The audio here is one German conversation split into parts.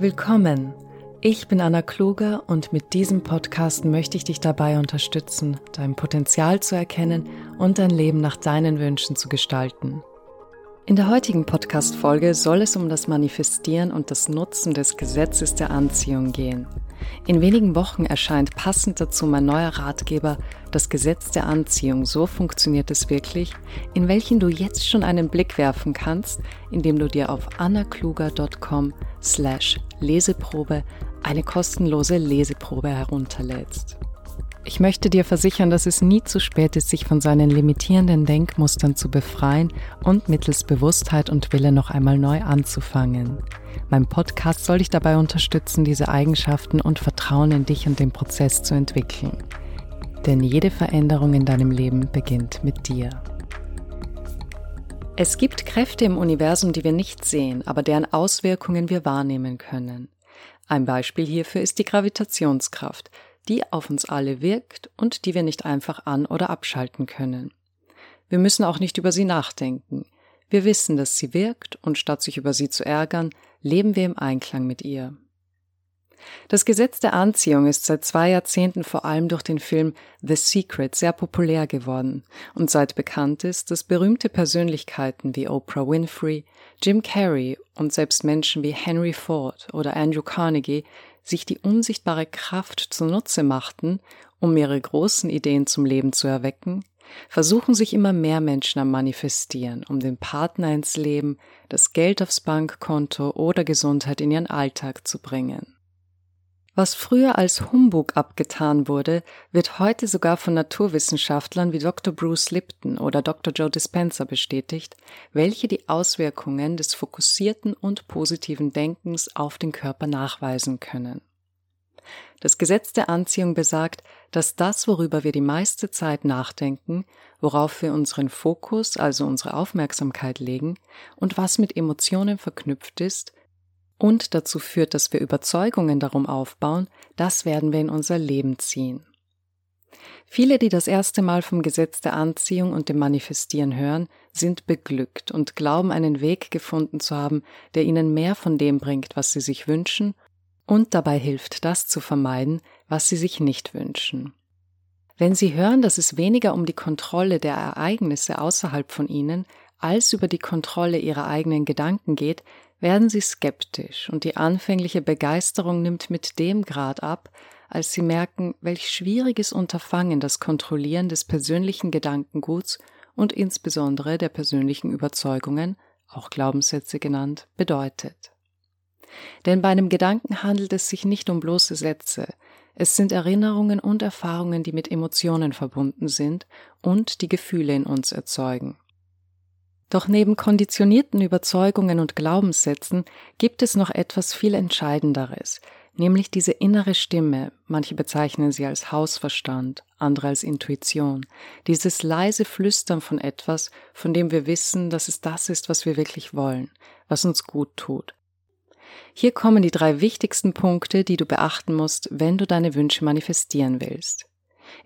Willkommen. Ich bin Anna Kluger und mit diesem Podcast möchte ich dich dabei unterstützen, dein Potenzial zu erkennen und dein Leben nach deinen Wünschen zu gestalten. In der heutigen Podcast-Folge soll es um das Manifestieren und das Nutzen des Gesetzes der Anziehung gehen. In wenigen Wochen erscheint passend dazu mein neuer Ratgeber Das Gesetz der Anziehung. So funktioniert es wirklich, in welchen du jetzt schon einen Blick werfen kannst, indem du dir auf annakluger.com slash Leseprobe eine kostenlose Leseprobe herunterlädst. Ich möchte dir versichern, dass es nie zu spät ist, sich von seinen limitierenden Denkmustern zu befreien und mittels Bewusstheit und Wille noch einmal neu anzufangen. Mein Podcast soll dich dabei unterstützen, diese Eigenschaften und Vertrauen in dich und den Prozess zu entwickeln. Denn jede Veränderung in deinem Leben beginnt mit dir. Es gibt Kräfte im Universum, die wir nicht sehen, aber deren Auswirkungen wir wahrnehmen können. Ein Beispiel hierfür ist die Gravitationskraft, die auf uns alle wirkt und die wir nicht einfach an oder abschalten können. Wir müssen auch nicht über sie nachdenken. Wir wissen, dass sie wirkt und statt sich über sie zu ärgern, leben wir im Einklang mit ihr. Das Gesetz der Anziehung ist seit zwei Jahrzehnten vor allem durch den Film The Secret sehr populär geworden und seit bekannt ist, dass berühmte Persönlichkeiten wie Oprah Winfrey, Jim Carrey und selbst Menschen wie Henry Ford oder Andrew Carnegie sich die unsichtbare Kraft zunutze machten, um ihre großen Ideen zum Leben zu erwecken, versuchen sich immer mehr Menschen am Manifestieren, um den Partner ins Leben, das Geld aufs Bankkonto oder Gesundheit in ihren Alltag zu bringen. Was früher als Humbug abgetan wurde, wird heute sogar von Naturwissenschaftlern wie Dr. Bruce Lipton oder Dr. Joe Dispenza bestätigt, welche die Auswirkungen des fokussierten und positiven Denkens auf den Körper nachweisen können. Das Gesetz der Anziehung besagt, dass das, worüber wir die meiste Zeit nachdenken, worauf wir unseren Fokus, also unsere Aufmerksamkeit legen und was mit Emotionen verknüpft ist, und dazu führt, dass wir Überzeugungen darum aufbauen, das werden wir in unser Leben ziehen. Viele, die das erste Mal vom Gesetz der Anziehung und dem Manifestieren hören, sind beglückt und glauben einen Weg gefunden zu haben, der ihnen mehr von dem bringt, was sie sich wünschen und dabei hilft, das zu vermeiden, was sie sich nicht wünschen. Wenn sie hören, dass es weniger um die Kontrolle der Ereignisse außerhalb von ihnen als über die Kontrolle ihrer eigenen Gedanken geht, werden sie skeptisch und die anfängliche Begeisterung nimmt mit dem Grad ab, als sie merken, welch schwieriges Unterfangen das Kontrollieren des persönlichen Gedankenguts und insbesondere der persönlichen Überzeugungen, auch Glaubenssätze genannt, bedeutet. Denn bei einem Gedanken handelt es sich nicht um bloße Sätze, es sind Erinnerungen und Erfahrungen, die mit Emotionen verbunden sind und die Gefühle in uns erzeugen. Doch neben konditionierten Überzeugungen und Glaubenssätzen gibt es noch etwas viel Entscheidenderes, nämlich diese innere Stimme, manche bezeichnen sie als Hausverstand, andere als Intuition, dieses leise Flüstern von etwas, von dem wir wissen, dass es das ist, was wir wirklich wollen, was uns gut tut. Hier kommen die drei wichtigsten Punkte, die du beachten musst, wenn du deine Wünsche manifestieren willst.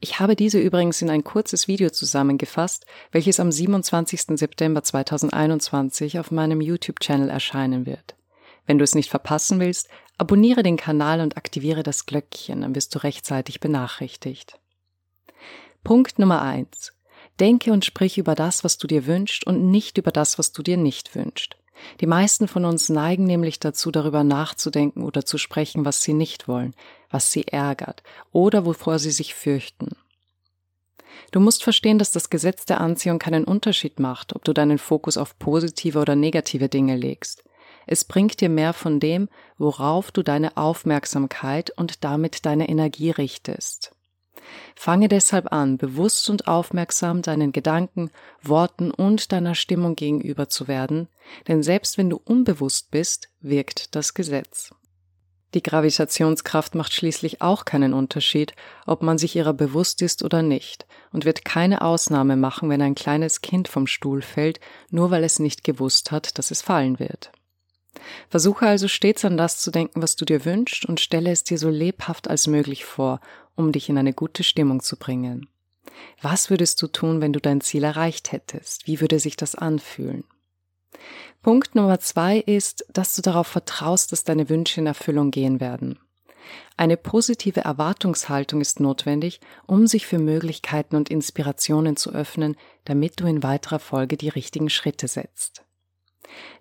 Ich habe diese übrigens in ein kurzes Video zusammengefasst, welches am 27. September 2021 auf meinem YouTube-Channel erscheinen wird. Wenn du es nicht verpassen willst, abonniere den Kanal und aktiviere das Glöckchen, dann wirst du rechtzeitig benachrichtigt. Punkt Nummer eins: Denke und sprich über das, was du dir wünschst und nicht über das, was du dir nicht wünschst. Die meisten von uns neigen nämlich dazu, darüber nachzudenken oder zu sprechen, was sie nicht wollen, was sie ärgert oder wovor sie sich fürchten. Du musst verstehen, dass das Gesetz der Anziehung keinen Unterschied macht, ob du deinen Fokus auf positive oder negative Dinge legst. Es bringt dir mehr von dem, worauf du deine Aufmerksamkeit und damit deine Energie richtest. Fange deshalb an, bewusst und aufmerksam deinen Gedanken, Worten und deiner Stimmung gegenüber zu werden, denn selbst wenn du unbewusst bist, wirkt das Gesetz. Die Gravitationskraft macht schließlich auch keinen Unterschied, ob man sich ihrer bewusst ist oder nicht, und wird keine Ausnahme machen, wenn ein kleines Kind vom Stuhl fällt, nur weil es nicht gewusst hat, dass es fallen wird. Versuche also stets an das zu denken, was du dir wünschst, und stelle es dir so lebhaft als möglich vor, um dich in eine gute Stimmung zu bringen. Was würdest du tun, wenn du dein Ziel erreicht hättest? Wie würde sich das anfühlen? Punkt Nummer zwei ist, dass du darauf vertraust, dass deine Wünsche in Erfüllung gehen werden. Eine positive Erwartungshaltung ist notwendig, um sich für Möglichkeiten und Inspirationen zu öffnen, damit du in weiterer Folge die richtigen Schritte setzt.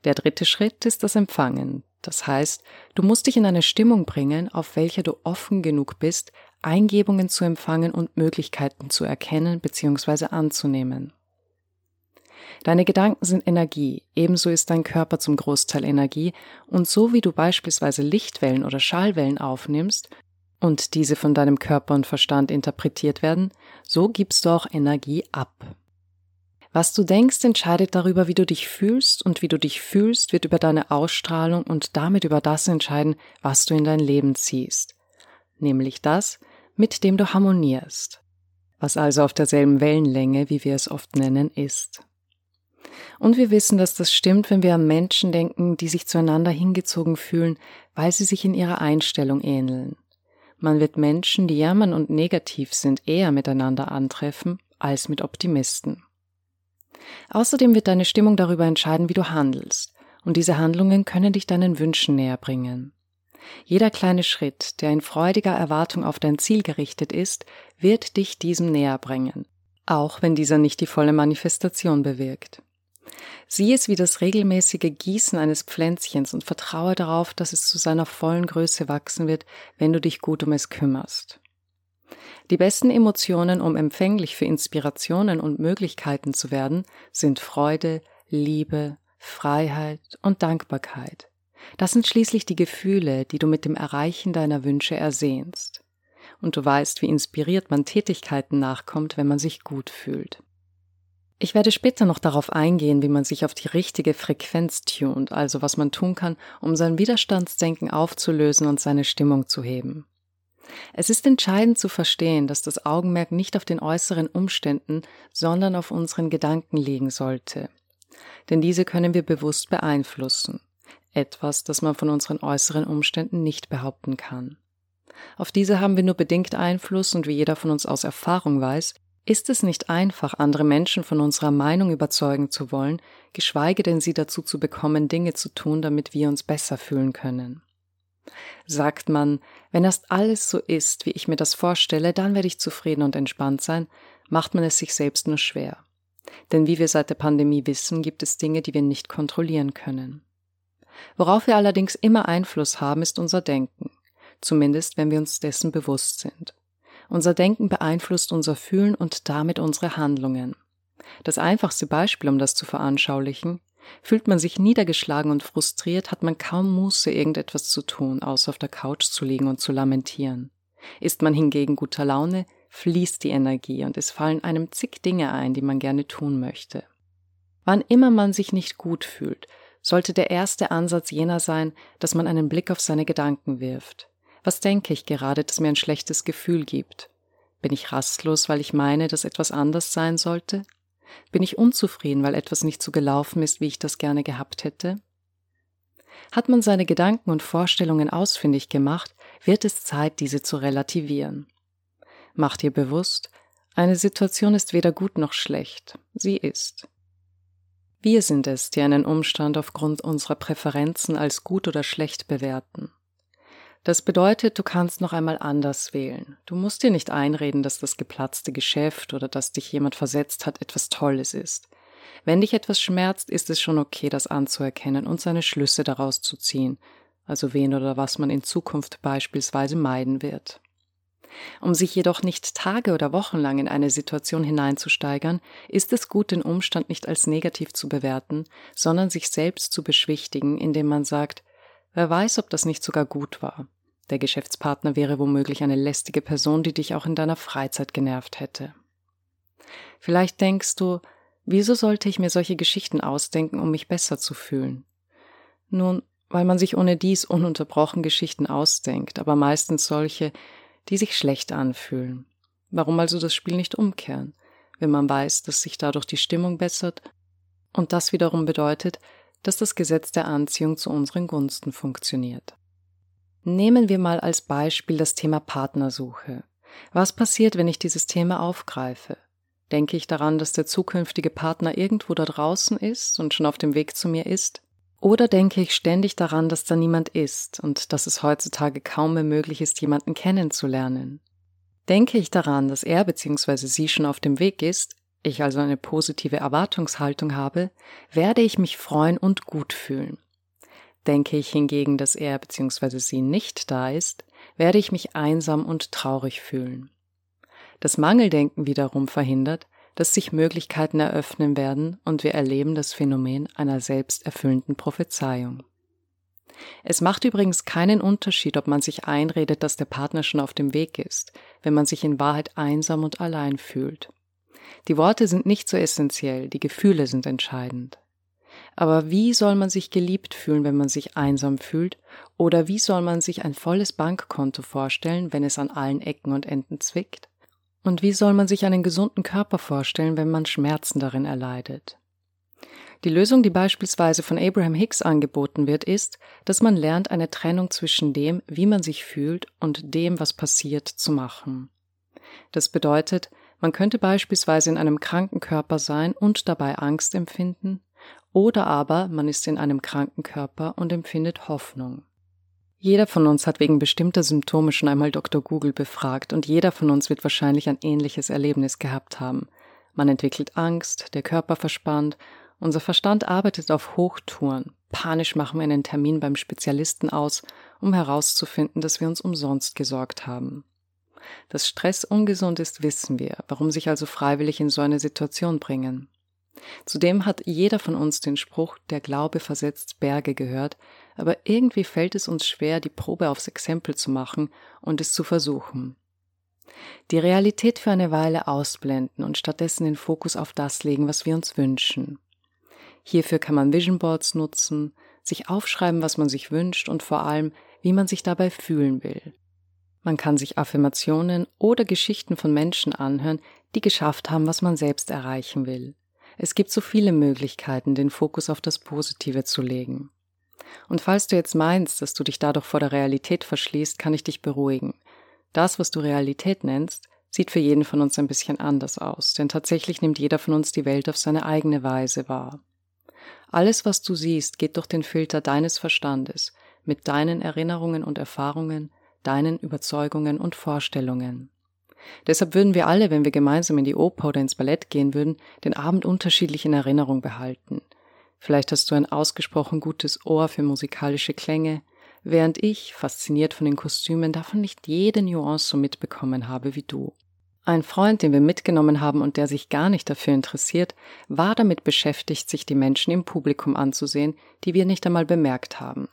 Der dritte Schritt ist das Empfangen. Das heißt, du musst dich in eine Stimmung bringen, auf welcher du offen genug bist, Eingebungen zu empfangen und Möglichkeiten zu erkennen bzw. anzunehmen. Deine Gedanken sind Energie, ebenso ist dein Körper zum Großteil Energie, und so wie du beispielsweise Lichtwellen oder Schallwellen aufnimmst und diese von deinem Körper und Verstand interpretiert werden, so gibst du auch Energie ab. Was du denkst, entscheidet darüber, wie du dich fühlst, und wie du dich fühlst, wird über deine Ausstrahlung und damit über das entscheiden, was du in dein Leben ziehst. Nämlich das, mit dem du harmonierst. Was also auf derselben Wellenlänge, wie wir es oft nennen, ist. Und wir wissen, dass das stimmt, wenn wir an Menschen denken, die sich zueinander hingezogen fühlen, weil sie sich in ihrer Einstellung ähneln. Man wird Menschen, die jammern und negativ sind, eher miteinander antreffen als mit Optimisten. Außerdem wird deine Stimmung darüber entscheiden, wie du handelst, und diese Handlungen können dich deinen Wünschen näher bringen. Jeder kleine Schritt, der in freudiger Erwartung auf dein Ziel gerichtet ist, wird dich diesem näher bringen, auch wenn dieser nicht die volle Manifestation bewirkt. Sieh es wie das regelmäßige Gießen eines Pflänzchens und vertraue darauf, dass es zu seiner vollen Größe wachsen wird, wenn du dich gut um es kümmerst. Die besten Emotionen, um empfänglich für Inspirationen und Möglichkeiten zu werden, sind Freude, Liebe, Freiheit und Dankbarkeit. Das sind schließlich die Gefühle, die du mit dem Erreichen deiner Wünsche ersehnst. Und du weißt, wie inspiriert man Tätigkeiten nachkommt, wenn man sich gut fühlt. Ich werde später noch darauf eingehen, wie man sich auf die richtige Frequenz tunt, also was man tun kann, um sein Widerstandsdenken aufzulösen und seine Stimmung zu heben. Es ist entscheidend zu verstehen, dass das Augenmerk nicht auf den äußeren Umständen, sondern auf unseren Gedanken liegen sollte. Denn diese können wir bewusst beeinflussen. Etwas, das man von unseren äußeren Umständen nicht behaupten kann. Auf diese haben wir nur bedingt Einfluss und wie jeder von uns aus Erfahrung weiß, ist es nicht einfach, andere Menschen von unserer Meinung überzeugen zu wollen, geschweige denn sie dazu zu bekommen, Dinge zu tun, damit wir uns besser fühlen können. Sagt man, wenn erst alles so ist, wie ich mir das vorstelle, dann werde ich zufrieden und entspannt sein, macht man es sich selbst nur schwer. Denn wie wir seit der Pandemie wissen, gibt es Dinge, die wir nicht kontrollieren können. Worauf wir allerdings immer Einfluss haben, ist unser Denken, zumindest wenn wir uns dessen bewusst sind. Unser Denken beeinflusst unser Fühlen und damit unsere Handlungen. Das einfachste Beispiel, um das zu veranschaulichen, fühlt man sich niedergeschlagen und frustriert, hat man kaum Muße, irgendetwas zu tun, außer auf der Couch zu liegen und zu lamentieren. Ist man hingegen guter Laune, fließt die Energie und es fallen einem zig Dinge ein, die man gerne tun möchte. Wann immer man sich nicht gut fühlt, sollte der erste Ansatz jener sein, dass man einen Blick auf seine Gedanken wirft. Was denke ich gerade, das mir ein schlechtes Gefühl gibt? Bin ich rastlos, weil ich meine, dass etwas anders sein sollte? Bin ich unzufrieden, weil etwas nicht so gelaufen ist, wie ich das gerne gehabt hätte? Hat man seine Gedanken und Vorstellungen ausfindig gemacht, wird es Zeit, diese zu relativieren. Mach dir bewusst, eine Situation ist weder gut noch schlecht, sie ist. Wir sind es, die einen Umstand aufgrund unserer Präferenzen als gut oder schlecht bewerten. Das bedeutet, du kannst noch einmal anders wählen. Du musst dir nicht einreden, dass das geplatzte Geschäft oder dass dich jemand versetzt hat etwas Tolles ist. Wenn dich etwas schmerzt, ist es schon okay, das anzuerkennen und seine Schlüsse daraus zu ziehen, also wen oder was man in Zukunft beispielsweise meiden wird. Um sich jedoch nicht Tage oder Wochen lang in eine Situation hineinzusteigern, ist es gut, den Umstand nicht als negativ zu bewerten, sondern sich selbst zu beschwichtigen, indem man sagt, Wer weiß, ob das nicht sogar gut war. Der Geschäftspartner wäre womöglich eine lästige Person, die dich auch in deiner Freizeit genervt hätte. Vielleicht denkst du, wieso sollte ich mir solche Geschichten ausdenken, um mich besser zu fühlen? Nun, weil man sich ohne dies ununterbrochen Geschichten ausdenkt, aber meistens solche, die sich schlecht anfühlen. Warum also das Spiel nicht umkehren, wenn man weiß, dass sich dadurch die Stimmung bessert und das wiederum bedeutet, dass das Gesetz der Anziehung zu unseren Gunsten funktioniert. Nehmen wir mal als Beispiel das Thema Partnersuche. Was passiert, wenn ich dieses Thema aufgreife? Denke ich daran, dass der zukünftige Partner irgendwo da draußen ist und schon auf dem Weg zu mir ist? Oder denke ich ständig daran, dass da niemand ist und dass es heutzutage kaum mehr möglich ist, jemanden kennenzulernen? Denke ich daran, dass er bzw. sie schon auf dem Weg ist, ich also eine positive Erwartungshaltung habe, werde ich mich freuen und gut fühlen. Denke ich hingegen, dass er bzw. sie nicht da ist, werde ich mich einsam und traurig fühlen. Das Mangeldenken wiederum verhindert, dass sich Möglichkeiten eröffnen werden und wir erleben das Phänomen einer selbsterfüllenden Prophezeiung. Es macht übrigens keinen Unterschied, ob man sich einredet, dass der Partner schon auf dem Weg ist, wenn man sich in Wahrheit einsam und allein fühlt. Die Worte sind nicht so essentiell, die Gefühle sind entscheidend. Aber wie soll man sich geliebt fühlen, wenn man sich einsam fühlt? Oder wie soll man sich ein volles Bankkonto vorstellen, wenn es an allen Ecken und Enden zwickt? Und wie soll man sich einen gesunden Körper vorstellen, wenn man Schmerzen darin erleidet? Die Lösung, die beispielsweise von Abraham Hicks angeboten wird, ist, dass man lernt, eine Trennung zwischen dem, wie man sich fühlt, und dem, was passiert, zu machen. Das bedeutet, man könnte beispielsweise in einem kranken Körper sein und dabei Angst empfinden, oder aber man ist in einem kranken Körper und empfindet Hoffnung. Jeder von uns hat wegen bestimmter Symptome schon einmal Dr. Google befragt und jeder von uns wird wahrscheinlich ein ähnliches Erlebnis gehabt haben. Man entwickelt Angst, der Körper verspannt, unser Verstand arbeitet auf Hochtouren. Panisch machen wir einen Termin beim Spezialisten aus, um herauszufinden, dass wir uns umsonst gesorgt haben. Dass Stress ungesund ist, wissen wir, warum sich also freiwillig in so eine Situation bringen. Zudem hat jeder von uns den Spruch, der Glaube versetzt Berge gehört, aber irgendwie fällt es uns schwer, die Probe aufs Exempel zu machen und es zu versuchen. Die Realität für eine Weile ausblenden und stattdessen den Fokus auf das legen, was wir uns wünschen. Hierfür kann man Vision Boards nutzen, sich aufschreiben, was man sich wünscht und vor allem, wie man sich dabei fühlen will. Man kann sich Affirmationen oder Geschichten von Menschen anhören, die geschafft haben, was man selbst erreichen will. Es gibt so viele Möglichkeiten, den Fokus auf das Positive zu legen. Und falls du jetzt meinst, dass du dich dadurch vor der Realität verschließt, kann ich dich beruhigen. Das, was du Realität nennst, sieht für jeden von uns ein bisschen anders aus, denn tatsächlich nimmt jeder von uns die Welt auf seine eigene Weise wahr. Alles, was du siehst, geht durch den Filter deines Verstandes, mit deinen Erinnerungen und Erfahrungen, deinen Überzeugungen und Vorstellungen. Deshalb würden wir alle, wenn wir gemeinsam in die Oper oder ins Ballett gehen würden, den Abend unterschiedlich in Erinnerung behalten. Vielleicht hast du ein ausgesprochen gutes Ohr für musikalische Klänge, während ich, fasziniert von den Kostümen, davon nicht jede Nuance so mitbekommen habe wie du. Ein Freund, den wir mitgenommen haben und der sich gar nicht dafür interessiert, war damit beschäftigt, sich die Menschen im Publikum anzusehen, die wir nicht einmal bemerkt haben.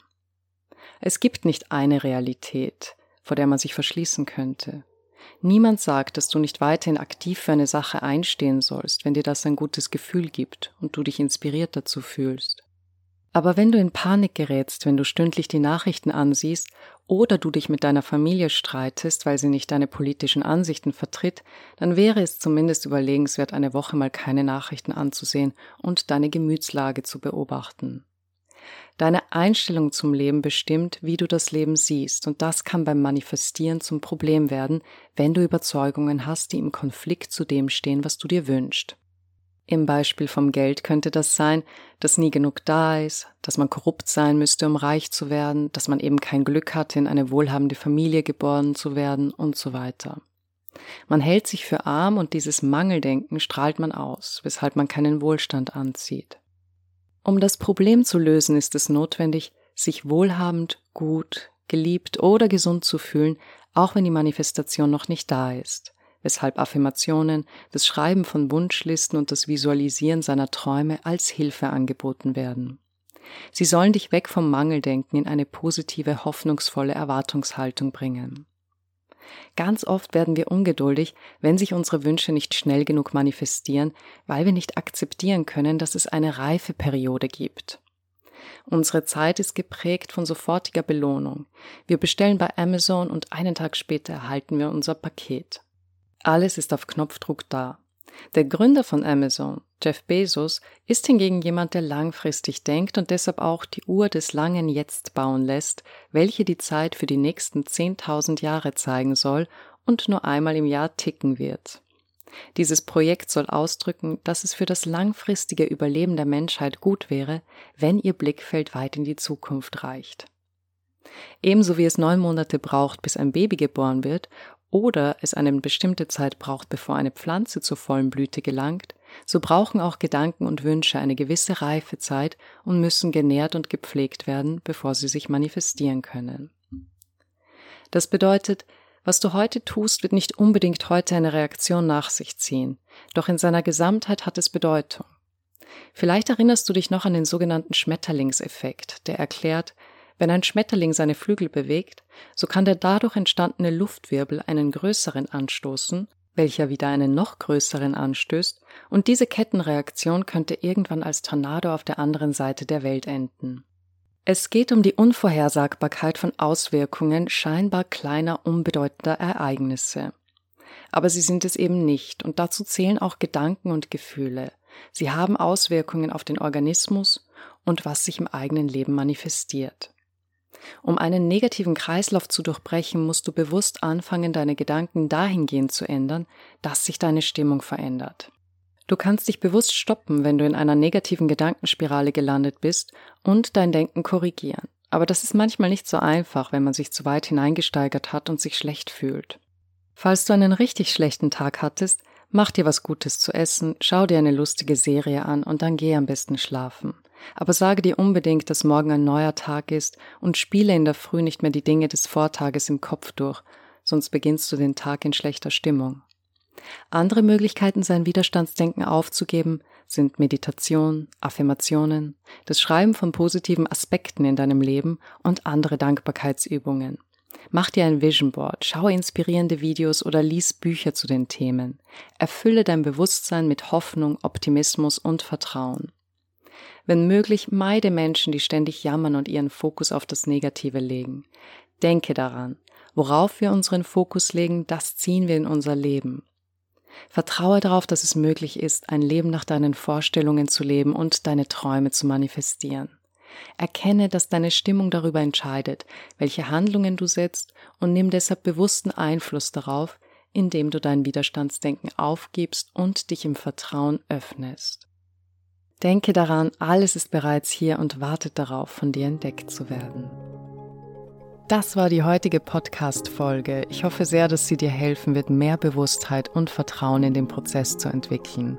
Es gibt nicht eine Realität, vor der man sich verschließen könnte. Niemand sagt, dass du nicht weiterhin aktiv für eine Sache einstehen sollst, wenn dir das ein gutes Gefühl gibt und du dich inspiriert dazu fühlst. Aber wenn du in Panik gerätst, wenn du stündlich die Nachrichten ansiehst oder du dich mit deiner Familie streitest, weil sie nicht deine politischen Ansichten vertritt, dann wäre es zumindest überlegenswert, eine Woche mal keine Nachrichten anzusehen und deine Gemütslage zu beobachten. Deine Einstellung zum Leben bestimmt, wie du das Leben siehst, und das kann beim Manifestieren zum Problem werden, wenn du Überzeugungen hast, die im Konflikt zu dem stehen, was du dir wünschst. Im Beispiel vom Geld könnte das sein, dass nie genug da ist, dass man korrupt sein müsste, um reich zu werden, dass man eben kein Glück hatte, in eine wohlhabende Familie geboren zu werden und so weiter. Man hält sich für arm und dieses Mangeldenken strahlt man aus, weshalb man keinen Wohlstand anzieht. Um das Problem zu lösen, ist es notwendig, sich wohlhabend, gut, geliebt oder gesund zu fühlen, auch wenn die Manifestation noch nicht da ist, weshalb Affirmationen, das Schreiben von Wunschlisten und das Visualisieren seiner Träume als Hilfe angeboten werden. Sie sollen dich weg vom Mangeldenken in eine positive, hoffnungsvolle Erwartungshaltung bringen. Ganz oft werden wir ungeduldig, wenn sich unsere Wünsche nicht schnell genug manifestieren, weil wir nicht akzeptieren können, dass es eine Reifeperiode gibt. Unsere Zeit ist geprägt von sofortiger Belohnung. Wir bestellen bei Amazon und einen Tag später erhalten wir unser Paket. Alles ist auf Knopfdruck da. Der Gründer von Amazon, Jeff Bezos, ist hingegen jemand, der langfristig denkt und deshalb auch die Uhr des langen Jetzt bauen lässt, welche die Zeit für die nächsten 10.000 Jahre zeigen soll und nur einmal im Jahr ticken wird. Dieses Projekt soll ausdrücken, dass es für das langfristige Überleben der Menschheit gut wäre, wenn ihr Blickfeld weit in die Zukunft reicht. Ebenso wie es neun Monate braucht, bis ein Baby geboren wird, oder es eine bestimmte Zeit braucht, bevor eine Pflanze zur vollen Blüte gelangt, so brauchen auch Gedanken und Wünsche eine gewisse Reifezeit und müssen genährt und gepflegt werden, bevor sie sich manifestieren können. Das bedeutet, was du heute tust, wird nicht unbedingt heute eine Reaktion nach sich ziehen, doch in seiner Gesamtheit hat es Bedeutung. Vielleicht erinnerst du dich noch an den sogenannten Schmetterlingseffekt, der erklärt, wenn ein Schmetterling seine Flügel bewegt, so kann der dadurch entstandene Luftwirbel einen größeren anstoßen, welcher wieder einen noch größeren anstößt, und diese Kettenreaktion könnte irgendwann als Tornado auf der anderen Seite der Welt enden. Es geht um die Unvorhersagbarkeit von Auswirkungen scheinbar kleiner, unbedeutender Ereignisse. Aber sie sind es eben nicht, und dazu zählen auch Gedanken und Gefühle. Sie haben Auswirkungen auf den Organismus und was sich im eigenen Leben manifestiert. Um einen negativen Kreislauf zu durchbrechen, musst du bewusst anfangen, deine Gedanken dahingehend zu ändern, dass sich deine Stimmung verändert. Du kannst dich bewusst stoppen, wenn du in einer negativen Gedankenspirale gelandet bist und dein Denken korrigieren. Aber das ist manchmal nicht so einfach, wenn man sich zu weit hineingesteigert hat und sich schlecht fühlt. Falls du einen richtig schlechten Tag hattest, mach dir was Gutes zu essen, schau dir eine lustige Serie an und dann geh am besten schlafen. Aber sage dir unbedingt, dass morgen ein neuer Tag ist und spiele in der Früh nicht mehr die Dinge des Vortages im Kopf durch, sonst beginnst du den Tag in schlechter Stimmung. Andere Möglichkeiten, sein Widerstandsdenken aufzugeben, sind Meditation, Affirmationen, das Schreiben von positiven Aspekten in deinem Leben und andere Dankbarkeitsübungen. Mach dir ein Vision Board, schaue inspirierende Videos oder lies Bücher zu den Themen. Erfülle dein Bewusstsein mit Hoffnung, Optimismus und Vertrauen. Wenn möglich, meide Menschen, die ständig jammern und ihren Fokus auf das Negative legen. Denke daran, worauf wir unseren Fokus legen, das ziehen wir in unser Leben. Vertraue darauf, dass es möglich ist, ein Leben nach deinen Vorstellungen zu leben und deine Träume zu manifestieren. Erkenne, dass deine Stimmung darüber entscheidet, welche Handlungen du setzt und nimm deshalb bewussten Einfluss darauf, indem du dein Widerstandsdenken aufgibst und dich im Vertrauen öffnest. Denke daran, alles ist bereits hier und wartet darauf, von dir entdeckt zu werden. Das war die heutige Podcast-Folge. Ich hoffe sehr, dass sie dir helfen wird, mehr Bewusstheit und Vertrauen in den Prozess zu entwickeln.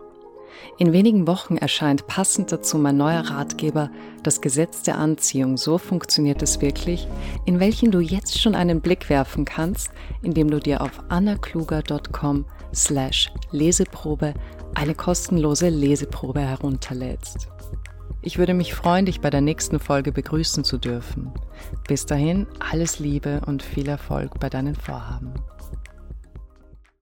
In wenigen Wochen erscheint passend dazu mein neuer Ratgeber Das Gesetz der Anziehung. So funktioniert es wirklich, in welchen du jetzt schon einen Blick werfen kannst, indem du dir auf annakluger.com slash Leseprobe eine kostenlose Leseprobe herunterlädst. Ich würde mich freuen, dich bei der nächsten Folge begrüßen zu dürfen. Bis dahin alles Liebe und viel Erfolg bei deinen Vorhaben.